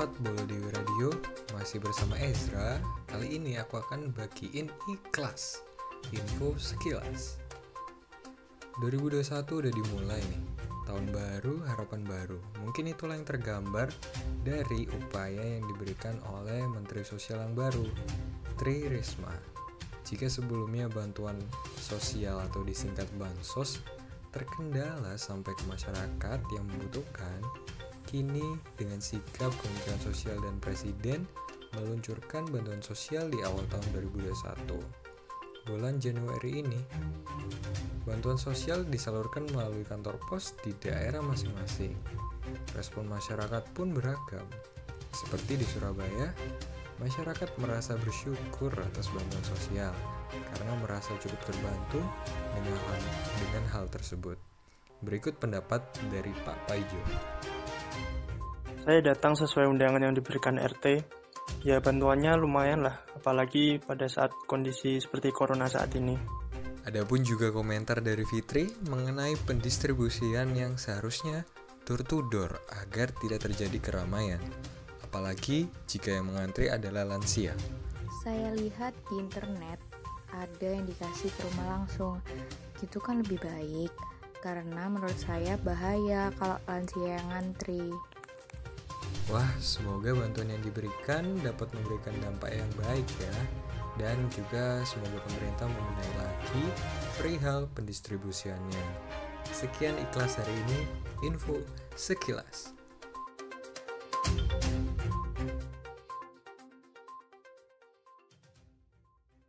101,4 Bola Dewi Radio Masih bersama Ezra. Kali ini aku akan bagiin ikhlas Info sekilas. 2021 udah dimulai nih Tahun baru, harapan baru. Mungkin itulah yang tergambar dari upaya yang diberikan oleh Menteri Sosial yang baru Tri Risma. Jika sebelumnya bantuan sosial atau disingkat bansos terkendala sampai ke masyarakat yang membutuhkan, Kini, dengan sikap Kementerian Sosial dan Presiden meluncurkan bantuan sosial di awal tahun 2021. Bulan Januari ini, bantuan sosial disalurkan melalui kantor pos di daerah masing-masing. Respon masyarakat pun beragam. Seperti di Surabaya, masyarakat merasa bersyukur atas bantuan sosial karena merasa cukup terbantu dengan hal, dengan hal tersebut. Berikut pendapat dari Pak Paijo. Saya datang sesuai undangan yang diberikan RT. Ya bantuannya lumayan lah, apalagi pada saat kondisi seperti corona saat ini. Adapun juga komentar dari Fitri mengenai pendistribusian yang seharusnya door to door agar tidak terjadi keramaian. Apalagi jika yang mengantri adalah lansia. Saya lihat di internet ada yang dikasih ke rumah langsung. Gitu kan lebih baik karena menurut saya bahaya kalau lansia yang ngantri. Wah, semoga bantuan yang diberikan dapat memberikan dampak yang baik ya. Dan juga semoga pemerintah mengenai lagi perihal pendistribusiannya. Sekian ikhlas hari ini, info sekilas.